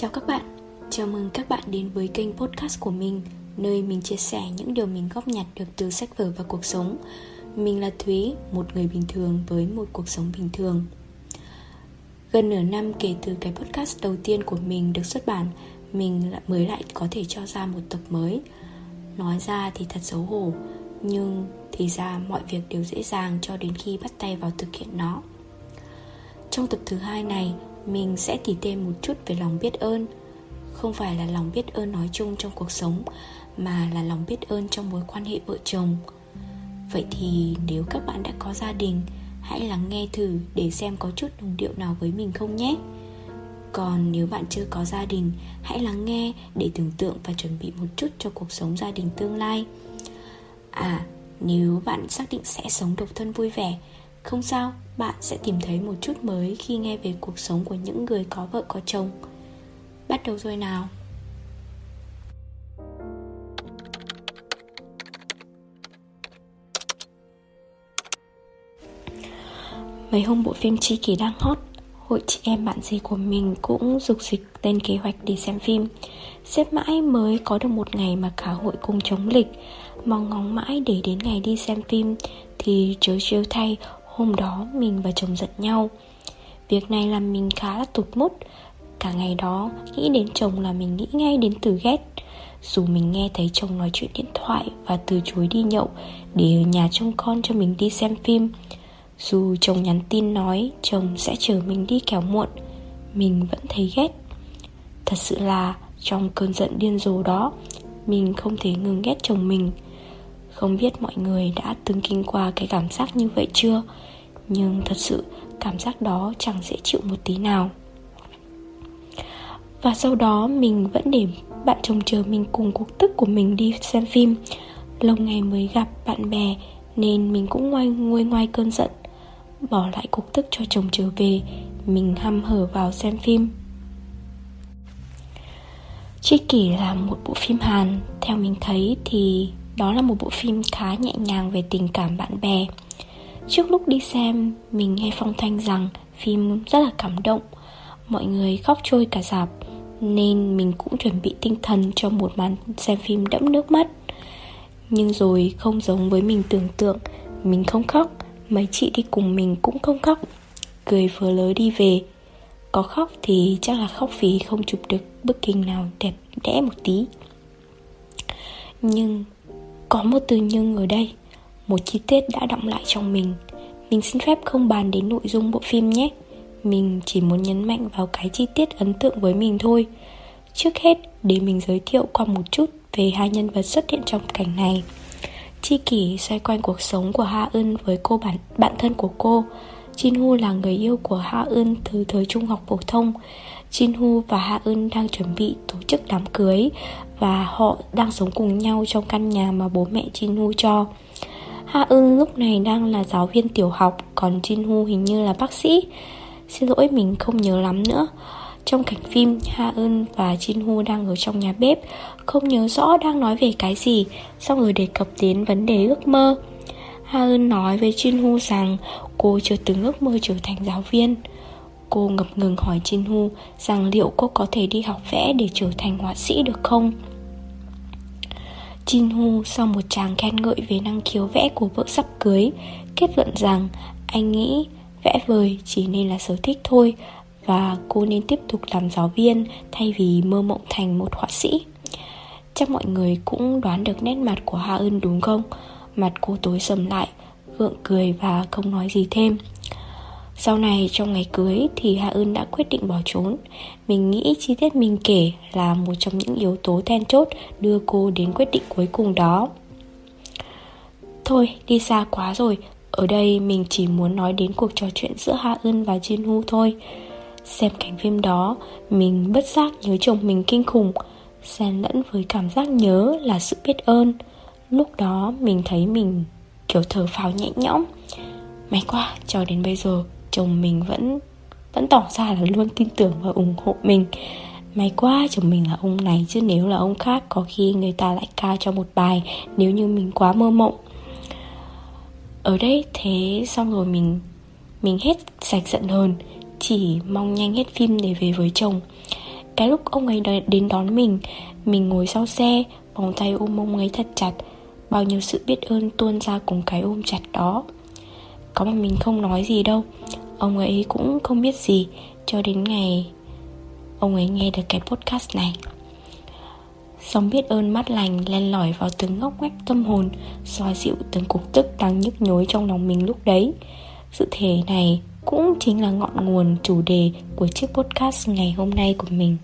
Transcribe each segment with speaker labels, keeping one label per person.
Speaker 1: Chào các bạn, chào mừng các bạn đến với kênh podcast của mình Nơi mình chia sẻ những điều mình góp nhặt được từ sách vở và cuộc sống. Mình là Thúy, một người bình thường với một cuộc sống bình thường. Gần nửa năm kể từ cái podcast đầu tiên của mình được xuất bản Mình mới lại có thể cho ra một tập mới. Nói ra thì thật xấu hổ Nhưng thì ra mọi việc đều dễ dàng cho đến khi bắt tay vào thực hiện nó. Trong tập thứ hai này mình sẽ tỉ thêm một chút về lòng biết ơn. Không phải là lòng biết ơn nói chung trong cuộc sống mà là lòng biết ơn trong mối quan hệ vợ chồng. Vậy thì nếu các bạn đã có gia đình hãy lắng nghe thử để xem có chút đồng điệu nào với mình không nhé. Còn nếu bạn chưa có gia đình hãy lắng nghe để tưởng tượng và chuẩn bị một chút cho cuộc sống gia đình tương lai. À nếu bạn xác định sẽ sống độc thân vui vẻ không sao, bạn sẽ tìm thấy một chút mới khi nghe về cuộc sống của những người có vợ có chồng. Bắt đầu rồi nào. Mấy hôm bộ phim Chi Kỷ đang hot, Hội chị em bạn gì của mình cũng dục dịch lên kế hoạch đi xem phim Xếp mãi mới có được một ngày mà cả hội cùng chống lịch Mong ngóng mãi để đến ngày đi xem phim, Thì chớ chiêu thay Hôm đó mình và chồng giận nhau. Việc này làm mình khá là tụt mút Cả ngày đó, nghĩ đến chồng là mình nghĩ ngay đến từ ghét. Dù mình nghe thấy chồng nói chuyện điện thoại Và từ chối đi nhậu Để ở nhà trông con cho mình đi xem phim, Dù chồng nhắn tin nói Chồng sẽ chờ mình đi kéo muộn, Mình vẫn thấy ghét. Thật sự là trong cơn giận điên rồ đó, Mình không thể ngừng ghét chồng mình. Không biết mọi người đã từng kinh qua cái cảm giác như vậy chưa? Nhưng thật sự, cảm giác đó chẳng dễ chịu một tí nào. Và sau đó, mình vẫn để bạn chồng chờ mình cùng cuộc tức của mình đi xem phim. Lâu ngày mới gặp bạn bè, Nên mình cũng ngoay, nguôi ngoai cơn giận. Bỏ lại cuộc tức cho chồng trở về, Mình hăm hở vào xem phim. Tri Kỷ là một bộ phim Hàn, Theo mình thấy thì đó là một bộ phim khá nhẹ nhàng về tình cảm bạn bè. Trước lúc đi xem, mình nghe phong thanh rằng phim rất là cảm động. Mọi người khóc trôi cả dạp Nên mình cũng chuẩn bị tinh thần cho một màn xem phim đẫm nước mắt. Nhưng rồi không giống với mình tưởng tượng Mình không khóc. Mấy chị đi cùng mình cũng không khóc Cười vừa lớ đi về. Có khóc thì chắc là khóc vì không chụp được bức hình nào đẹp đẽ một tí. Nhưng có một từ nhưng ở đây. Một chi tiết đã đọng lại trong mình. Mình xin phép không bàn đến nội dung bộ phim nhé. Mình chỉ muốn nhấn mạnh vào cái chi tiết ấn tượng với mình thôi. Trước hết, để mình giới thiệu qua một chút về hai nhân vật xuất hiện trong cảnh này. Chi kỷ xoay quanh cuộc sống của Ha Eun với cô bạn, bạn thân của cô. Jin Hu là người yêu của Ha Eun từ thời trung học phổ thông. Jin Hu và Ha Eun đang chuẩn bị tổ chức đám cưới Và họ đang sống cùng nhau trong căn nhà mà bố mẹ Jin Hu cho. Ha Eun lúc này đang là giáo viên tiểu học, Còn Jin Hu hình như là bác sĩ. Xin lỗi, mình không nhớ lắm nữa. Trong cảnh phim Ha Eun và Jin Hu đang ở trong nhà bếp, Không nhớ rõ đang nói về cái gì, Xong rồi đề cập đến vấn đề ước mơ. Ha Eun nói với Jin Hu rằng Cô chưa từng ước mơ trở thành giáo viên. Cô ngập ngừng hỏi Jin Hu rằng liệu cô có thể đi học vẽ để trở thành họa sĩ được không? Jin Hu sau một tràng khen ngợi về năng khiếu vẽ của vợ sắp cưới Kết luận rằng anh nghĩ vẽ vời chỉ nên là sở thích thôi Và cô nên tiếp tục làm giáo viên thay vì mơ mộng thành một họa sĩ Chắc mọi người cũng đoán được nét mặt của Ha Eun đúng không? Mặt cô tối sầm lại, gượng cười và không nói gì thêm sau này trong ngày cưới thì Hạ Ưn đã quyết định bỏ trốn. Mình nghĩ chi tiết mình kể là một trong những yếu tố then chốt đưa cô đến quyết định cuối cùng đó. Thôi, đi xa quá rồi. Ở đây mình chỉ muốn nói đến cuộc trò chuyện giữa Hạ Ưn và Jin Hu thôi. Xem cảnh phim đó, Mình bất giác nhớ chồng mình kinh khủng, Xen lẫn với cảm giác nhớ là sự biết ơn. Lúc đó mình thấy mình kiểu thở phào nhẹ nhõm. May quá, cho đến bây giờ chồng mình vẫn vẫn tỏ ra là luôn tin tưởng và ủng hộ mình. May quá chồng mình là ông này, Chứ nếu là ông khác, Có khi người ta lại ca cho một bài Nếu như mình quá mơ mộng. Ở đây thế xong rồi mình Mình hết sạch giận hơn Chỉ mong nhanh hết phim để về với chồng. Cái lúc ông ấy đến đón mình Mình ngồi sau xe, Vòng tay ôm ông ấy thật chặt. Bao nhiêu sự biết ơn tuôn ra cùng cái ôm chặt đó. Có mà mình không nói gì đâu. Ông ấy cũng không biết gì, Cho đến ngày Ông ấy nghe được cái podcast này. Sống biết ơn mắt lành len lỏi vào từng ngóc ngách tâm hồn, xoa dịu từng cục tức đang nhức nhối trong lòng mình lúc đấy. Sự thể này cũng chính là ngọn nguồn chủ đề của chiếc podcast ngày hôm nay của mình.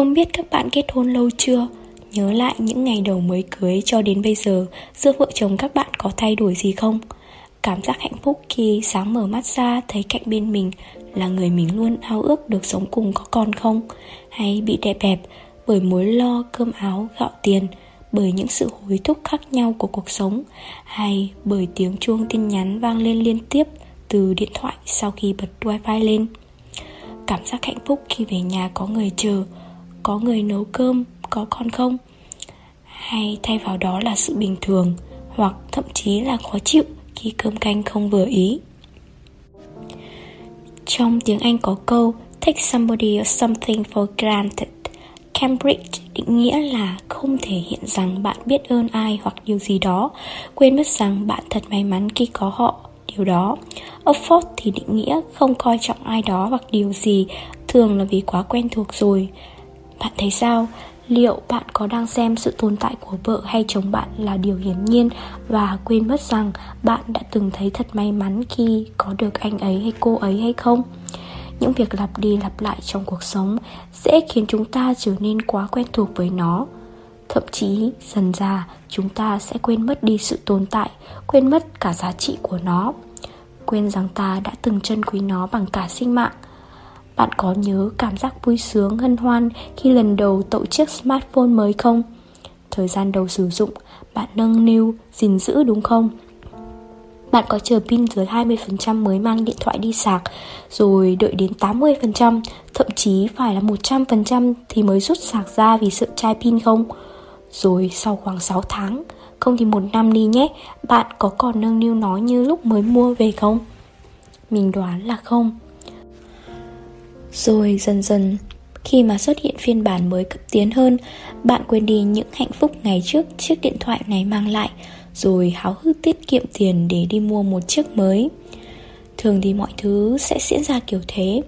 Speaker 1: Không biết các bạn kết hôn lâu chưa? Nhớ lại những ngày đầu mới cưới cho đến bây giờ, Giữa vợ chồng các bạn có thay đổi gì không? Cảm giác hạnh phúc khi sáng mở mắt ra thấy cạnh bên mình là người mình luôn ao ước được sống cùng có con không? Hay bị đẹp đẹp bởi mối lo cơm áo, gạo tiền, bởi những sự hối thúc khác nhau của cuộc sống hay bởi tiếng chuông tin nhắn vang lên liên tiếp từ điện thoại sau khi bật wifi lên cảm giác hạnh phúc khi về nhà có người chờ có người nấu cơm có con không hay thay vào đó là sự bình thường hoặc thậm chí là khó chịu khi cơm canh không vừa ý trong tiếng anh có câu take somebody or something for granted Cambridge định nghĩa là không thể hiện rằng bạn biết ơn ai hoặc điều gì đó, quên mất rằng bạn thật may mắn khi có họ, điều đó. Afford thì định nghĩa không coi trọng ai đó hoặc điều gì, thường là vì quá quen thuộc rồi. Bạn thấy sao? Liệu bạn có đang xem sự tồn tại của vợ hay chồng bạn là điều hiển nhiên và quên mất rằng bạn đã từng thấy thật may mắn khi có được anh ấy hay cô ấy hay không? Những việc lặp đi lặp lại trong cuộc sống sẽ khiến chúng ta trở nên quá quen thuộc với nó. Thậm chí dần già chúng ta sẽ quên mất đi sự tồn tại, quên mất cả giá trị của nó. Quên rằng ta đã từng trân quý nó bằng cả sinh mạng – bạn có nhớ cảm giác vui sướng hân hoan khi lần đầu tậu chiếc smartphone mới không? Thời gian đầu sử dụng, bạn nâng niu, gìn giữ đúng không? Bạn có chờ pin dưới 20% mới mang điện thoại đi sạc Rồi đợi đến 80% Thậm chí phải là 100% thì mới rút sạc ra vì sợ chai pin không? Rồi sau khoảng 6 tháng Không thì một năm đi nhé Bạn có còn nâng niu nó như lúc mới mua về không? Mình đoán là không rồi dần dần khi mà xuất hiện phiên bản mới cấp tiến hơn Bạn quên đi những hạnh phúc ngày trước chiếc điện thoại này mang lại Rồi háo hức tiết kiệm tiền để đi mua một chiếc mới Thường thì mọi thứ sẽ diễn ra kiểu thế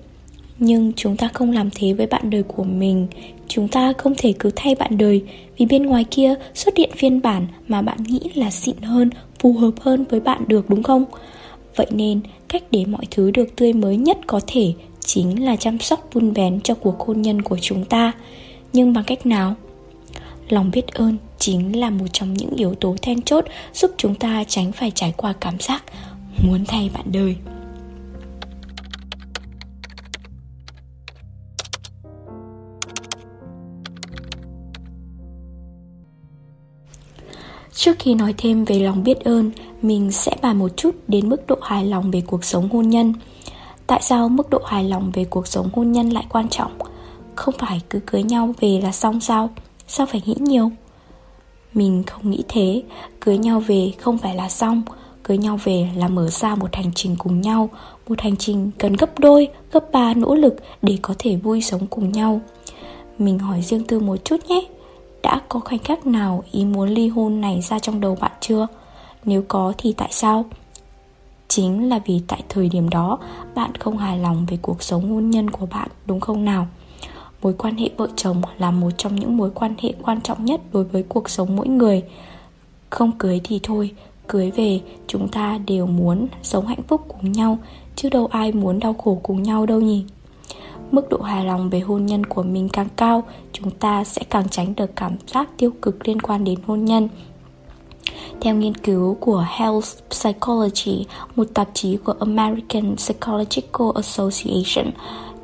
Speaker 1: Nhưng chúng ta không làm thế với bạn đời của mình Chúng ta không thể cứ thay bạn đời Vì bên ngoài kia xuất hiện phiên bản mà bạn nghĩ là xịn hơn, phù hợp hơn với bạn được đúng không? Vậy nên cách để mọi thứ được tươi mới nhất có thể chính là chăm sóc vun bén cho cuộc hôn nhân của chúng ta. Nhưng bằng cách nào? Lòng biết ơn chính là một trong những yếu tố then chốt giúp chúng ta tránh phải trải qua cảm giác muốn thay bạn đời. Trước khi nói thêm về lòng biết ơn, mình sẽ bàn một chút đến mức độ hài lòng về cuộc sống hôn nhân. Tại sao mức độ hài lòng về cuộc sống hôn nhân lại quan trọng? Không phải cứ cưới nhau về là xong sao? Sao phải nghĩ nhiều? Mình không nghĩ thế. Cưới nhau về không phải là xong. Cưới nhau về là mở ra một hành trình cùng nhau. Một hành trình cần gấp đôi, gấp ba nỗ lực Để có thể vui sống cùng nhau. Mình hỏi riêng tư một chút nhé. Đã có khoảnh khắc nào ý muốn ly hôn này ra trong đầu bạn chưa? Nếu có thì tại sao? Chính là vì tại thời điểm đó, Bạn không hài lòng về cuộc sống hôn nhân của bạn, Đúng không nào? Mối quan hệ vợ chồng là một trong những mối quan hệ quan trọng nhất Đối với cuộc sống mỗi người. Không cưới thì thôi, Cưới về, chúng ta đều muốn sống hạnh phúc cùng nhau, Chứ đâu ai muốn đau khổ cùng nhau đâu nhỉ? Mức độ hài lòng về hôn nhân của mình càng cao, Chúng ta sẽ càng tránh được cảm giác tiêu cực liên quan đến hôn nhân theo nghiên cứu của Health Psychology, một tạp chí của American Psychological Association,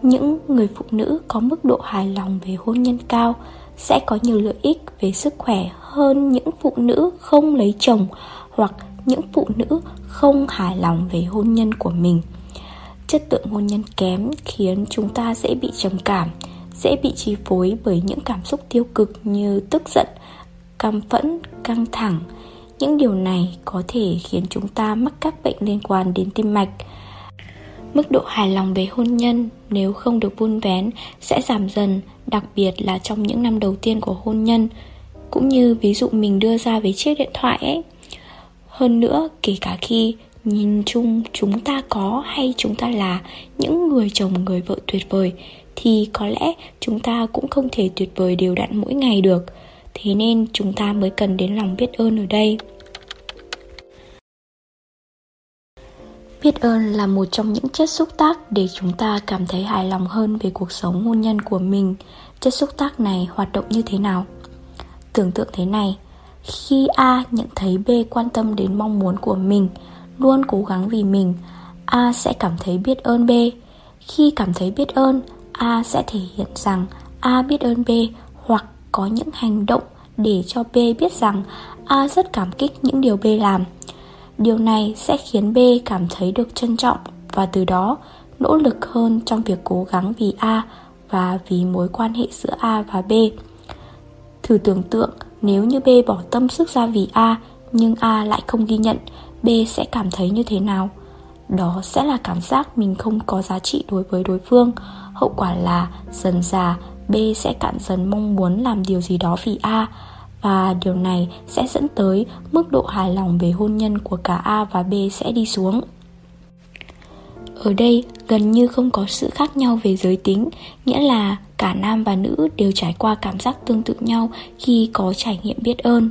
Speaker 1: những người phụ nữ có mức độ hài lòng về hôn nhân cao sẽ có nhiều lợi ích về sức khỏe hơn những phụ nữ không lấy chồng hoặc những phụ nữ không hài lòng về hôn nhân của mình. Chất lượng hôn nhân kém khiến chúng ta dễ bị trầm cảm, dễ bị chi phối bởi những cảm xúc tiêu cực như tức giận căm phẫn căng thẳng những điều này có thể khiến chúng ta mắc các bệnh liên quan đến tim mạch. Mức độ hài lòng về hôn nhân nếu không được vun vén sẽ giảm dần, đặc biệt là trong những năm đầu tiên của hôn nhân, cũng như ví dụ mình đưa ra với chiếc điện thoại ấy. Hơn nữa, kể cả khi nhìn chung chúng ta có hay chúng ta là những người chồng người vợ tuyệt vời, thì có lẽ chúng ta cũng không thể tuyệt vời đều đặn mỗi ngày được thế nên chúng ta mới cần đến lòng biết ơn ở đây. Biết ơn là một trong những chất xúc tác để chúng ta cảm thấy hài lòng hơn về cuộc sống hôn nhân của mình. Chất xúc tác này hoạt động như thế nào? Tưởng tượng thế này, khi a nhận thấy b quan tâm đến mong muốn của mình, luôn cố gắng vì mình, a sẽ cảm thấy biết ơn b. Khi cảm thấy biết ơn, a sẽ thể hiện rằng a biết ơn b hoặc có những hành động để cho b biết rằng a rất cảm kích những điều b làm. Điều này sẽ khiến b cảm thấy được trân trọng và từ đó nỗ lực hơn trong việc cố gắng vì a và vì mối quan hệ giữa a và b. Thử tưởng tượng, nếu như b bỏ tâm sức ra vì a nhưng a lại không ghi nhận, b sẽ cảm thấy như thế nào? Đó sẽ là cảm giác mình không có giá trị đối với đối phương. Hậu quả là dần già b sẽ cạn dần mong muốn làm điều gì đó vì a. Và điều này sẽ dẫn tới mức độ hài lòng về hôn nhân của cả a và b sẽ đi xuống. Ở đây gần như không có sự khác nhau về giới tính nghĩa là cả nam và nữ đều trải qua cảm giác tương tự nhau khi có trải nghiệm biết ơn.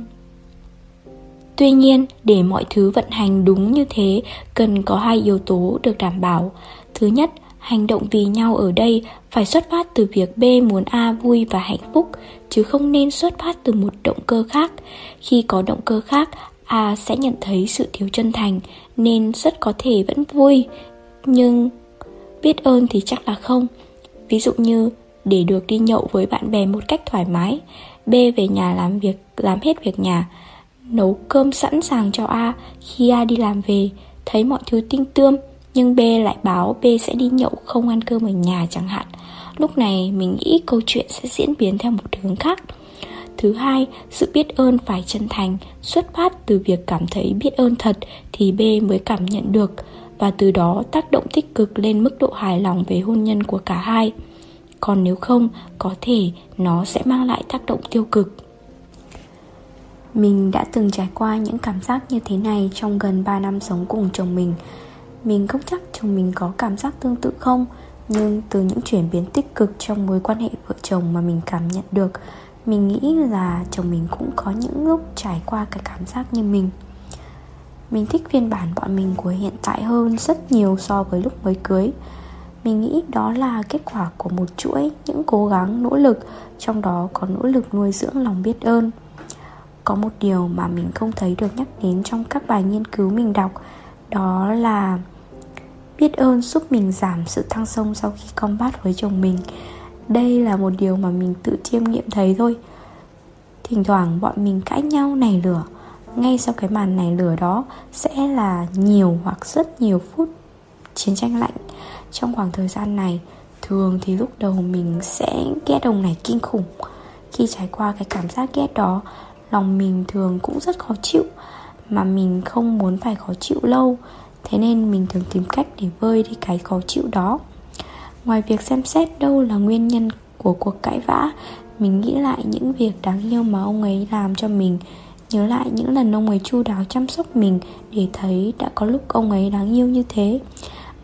Speaker 1: Tuy nhiên, để mọi thứ vận hành đúng như thế, cần có hai yếu tố được đảm bảo. Thứ nhất, hành động vì nhau ở đây phải xuất phát từ việc B muốn A vui và hạnh phúc, chứ không nên xuất phát từ một động cơ khác. Khi có động cơ khác, A sẽ nhận thấy sự thiếu chân thành, nên rất có thể vẫn vui. Nhưng biết ơn thì chắc là không. Ví dụ như để được đi nhậu với bạn bè một cách thoải mái, B về nhà làm việc làm hết việc nhà, nấu cơm sẵn sàng cho A khi A đi làm về, thấy mọi thứ tinh tươm, nhưng B lại báo B sẽ đi nhậu không ăn cơm ở nhà chẳng hạn. Lúc này mình nghĩ câu chuyện sẽ diễn biến theo một hướng khác. Thứ hai, sự biết ơn phải chân thành, xuất phát từ việc cảm thấy biết ơn thật thì B mới cảm nhận được và từ đó tác động tích cực lên mức độ hài lòng về hôn nhân của cả hai. Còn nếu không, có thể nó sẽ mang lại tác động tiêu cực. Mình đã từng trải qua những cảm giác như thế này trong gần 3 năm sống cùng chồng mình mình không chắc chồng mình có cảm giác tương tự không, Nhưng từ những chuyển biến tích cực trong mối quan hệ vợ chồng mà mình cảm nhận được, Mình nghĩ là chồng mình cũng có những lúc trải qua cái cảm giác như mình. Mình thích phiên bản bọn mình của hiện tại hơn rất nhiều so với lúc mới cưới. Mình nghĩ đó là kết quả của một chuỗi những cố gắng, nỗ lực, trong đó có nỗ lực nuôi dưỡng lòng biết ơn. Có một điều mà mình không thấy được nhắc đến trong các bài nghiên cứu mình đọc đó là biết ơn giúp mình giảm sự thăng sông sau khi combat với chồng mình. Đây là một điều mà mình tự chiêm nghiệm thấy thôi. Thỉnh thoảng bọn mình cãi nhau nảy lửa. Ngay sau cái màn nảy lửa đó sẽ là nhiều hoặc rất nhiều phút chiến tranh lạnh. Trong khoảng thời gian này, thường thì lúc đầu mình sẽ ghét ông này kinh khủng. Khi trải qua cái cảm giác ghét đó, lòng mình thường cũng rất khó chịu mà mình không muốn phải khó chịu lâu. Thế nên mình thường tìm cách để vơi đi cái khó chịu đó. Ngoài việc xem xét đâu là nguyên nhân của cuộc cãi vã, mình nghĩ lại những việc đáng yêu mà ông ấy làm cho mình. Nhớ lại những lần ông ấy chu đáo chăm sóc mình để thấy đã có lúc ông ấy đáng yêu như thế.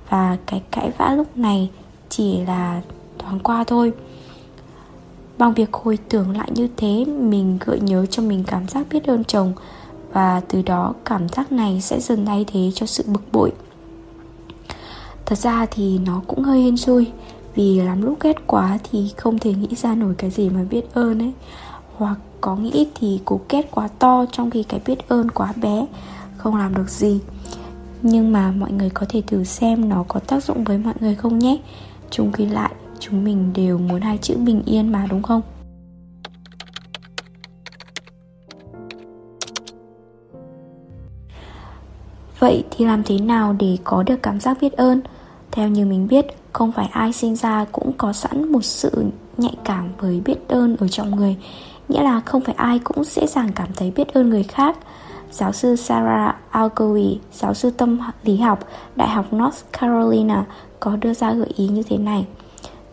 Speaker 1: Và cái cãi vã lúc này chỉ là thoáng qua thôi. Bằng việc hồi tưởng lại như thế, Mình gợi nhớ cho mình cảm giác biết ơn chồng. Và từ đó cảm giác này sẽ dần thay thế cho sự bực bội. Thật ra thì nó cũng hơi hên xui, Vì làm lúc ghét quá thì không thể nghĩ ra nổi cái gì mà biết ơn ấy. Hoặc có nghĩ thì cố ghét quá to trong khi cái biết ơn quá bé, Không làm được gì. Nhưng mà mọi người có thể thử xem nó có tác dụng với mọi người không nhé. Chung khi lại, chúng mình đều muốn hai chữ bình yên mà, đúng không? Vậy thì làm thế nào để có được cảm giác biết ơn? Theo như mình biết, không phải ai sinh ra cũng có sẵn một sự nhạy cảm với biết ơn ở trong người nghĩa là không phải ai cũng dễ dàng cảm thấy biết ơn người khác giáo sư Sarah Algowi, giáo sư tâm lý học Đại học North Carolina có đưa ra gợi ý như thế này.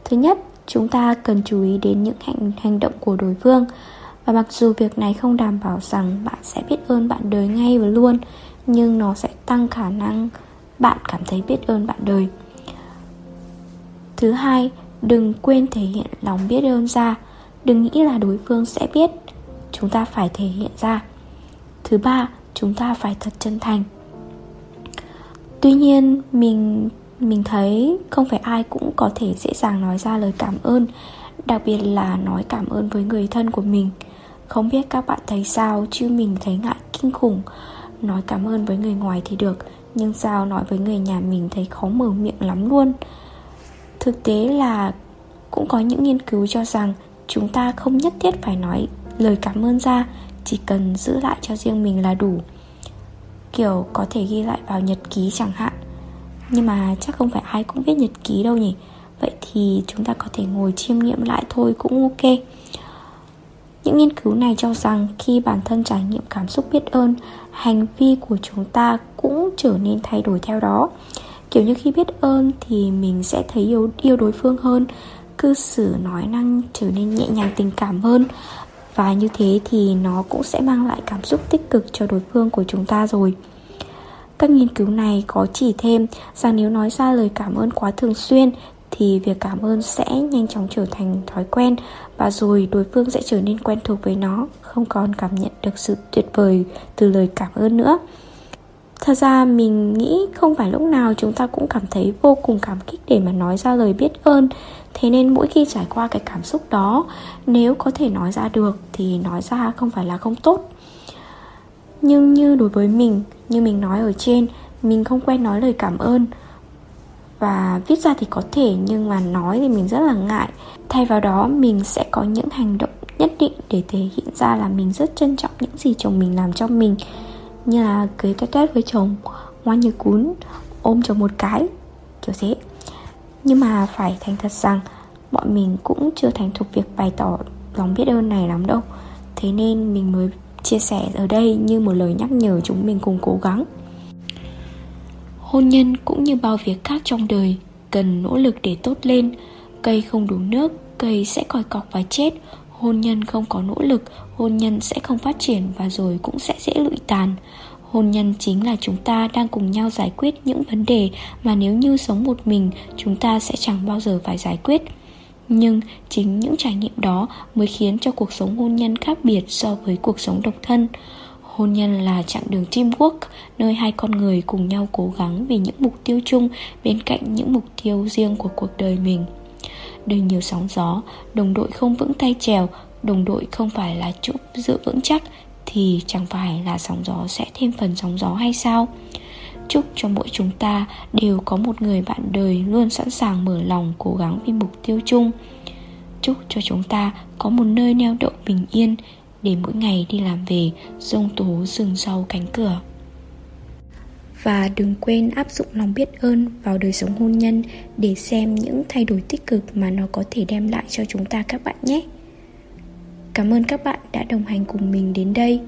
Speaker 1: Thứ nhất, chúng ta cần chú ý đến những hành hành động của đối phương và mặc dù việc này không đảm bảo rằng bạn sẽ biết ơn bạn đời ngay và luôn nhưng nó sẽ tăng khả năng bạn cảm thấy biết ơn bạn đời. Thứ hai, đừng quên thể hiện lòng biết ơn ra. Đừng nghĩ là đối phương sẽ biết, chúng ta phải thể hiện ra. Thứ ba, chúng ta phải thật chân thành. Tuy nhiên, mình mình thấy không phải ai cũng có thể dễ dàng nói ra lời cảm ơn, đặc biệt là nói cảm ơn với người thân của mình. Không biết các bạn thấy sao chứ mình thấy ngại kinh khủng. Nói cảm ơn với người ngoài thì được Nhưng sao nói với người nhà mình thấy khó mở miệng lắm luôn. Thực tế là cũng có những nghiên cứu cho rằng Chúng ta không nhất thiết phải nói lời cảm ơn ra Chỉ cần giữ lại cho riêng mình là đủ. Kiểu có thể ghi lại vào nhật ký chẳng hạn. Nhưng mà chắc không phải ai cũng viết nhật ký đâu nhỉ? Vậy thì chúng ta có thể ngồi chiêm nghiệm lại thôi cũng ok. Những nghiên cứu này cho rằng khi bản thân trải nghiệm cảm xúc biết ơn, hành vi của chúng ta cũng trở nên thay đổi theo đó. Kiểu như khi biết ơn thì mình sẽ thấy yêu yêu đối phương hơn, cư xử nói năng trở nên nhẹ nhàng tình cảm hơn và như thế thì nó cũng sẽ mang lại cảm xúc tích cực cho đối phương của chúng ta rồi. Các nghiên cứu này có chỉ thêm rằng nếu nói ra lời cảm ơn quá thường xuyên thì việc cảm ơn sẽ nhanh chóng trở thành thói quen và rồi đối phương sẽ trở nên quen thuộc với nó, không còn cảm nhận được sự tuyệt vời từ lời cảm ơn nữa. Thật ra mình nghĩ không phải lúc nào chúng ta cũng cảm thấy vô cùng cảm kích để mà nói ra lời biết ơn. Thế nên mỗi khi trải qua cái cảm xúc đó, nếu có thể nói ra được thì nói ra không phải là không tốt. Nhưng như đối với mình, như mình nói ở trên, mình không quen nói lời cảm ơn và viết ra thì có thể, nhưng mà nói thì mình rất là ngại. Thay vào đó, mình sẽ có những hành động nhất định để thể hiện ra là mình rất trân trọng những gì chồng mình làm cho mình. Như là cưới tét tét với chồng, ngoan như cún, ôm chồng một cái, kiểu thế. Nhưng mà phải thành thật rằng, bọn mình cũng chưa thành thục việc bày tỏ lòng biết ơn này lắm đâu. Thế nên mình mới chia sẻ ở đây như một lời nhắc nhở chúng mình cùng cố gắng hôn nhân cũng như bao việc khác trong đời, cần nỗ lực để tốt lên. Cây không đủ nước, cây sẽ còi cọc và chết. Hôn nhân không có nỗ lực, hôn nhân sẽ không phát triển và rồi cũng sẽ dễ lụi tàn. Hôn nhân chính là chúng ta đang cùng nhau giải quyết những vấn đề mà nếu như sống một mình, chúng ta sẽ chẳng bao giờ phải giải quyết. Nhưng chính những trải nghiệm đó mới khiến cho cuộc sống hôn nhân khác biệt so với cuộc sống độc thân. Hôn nhân là chặng đường teamwork nơi hai con người cùng nhau cố gắng vì những mục tiêu chung bên cạnh những mục tiêu riêng của cuộc đời mình. Đời nhiều sóng gió, đồng đội không vững tay trèo, đồng đội không phải là chỗ dựa vững chắc thì chẳng phải là sóng gió sẽ thêm phần sóng gió hay sao? Chúc cho mỗi chúng ta đều có một người bạn đời luôn sẵn sàng mở lòng cố gắng vì mục tiêu chung. Chúc cho chúng ta có một nơi neo đậu bình yên để mỗi ngày đi làm về rông tố rừng sau cánh cửa. Và đừng quên áp dụng lòng biết ơn vào đời sống hôn nhân để xem những thay đổi tích cực mà nó có thể đem lại cho chúng ta các bạn nhé. Cảm ơn các bạn đã đồng hành cùng mình đến đây.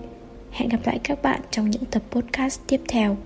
Speaker 1: Hẹn gặp lại các bạn trong những tập podcast tiếp theo.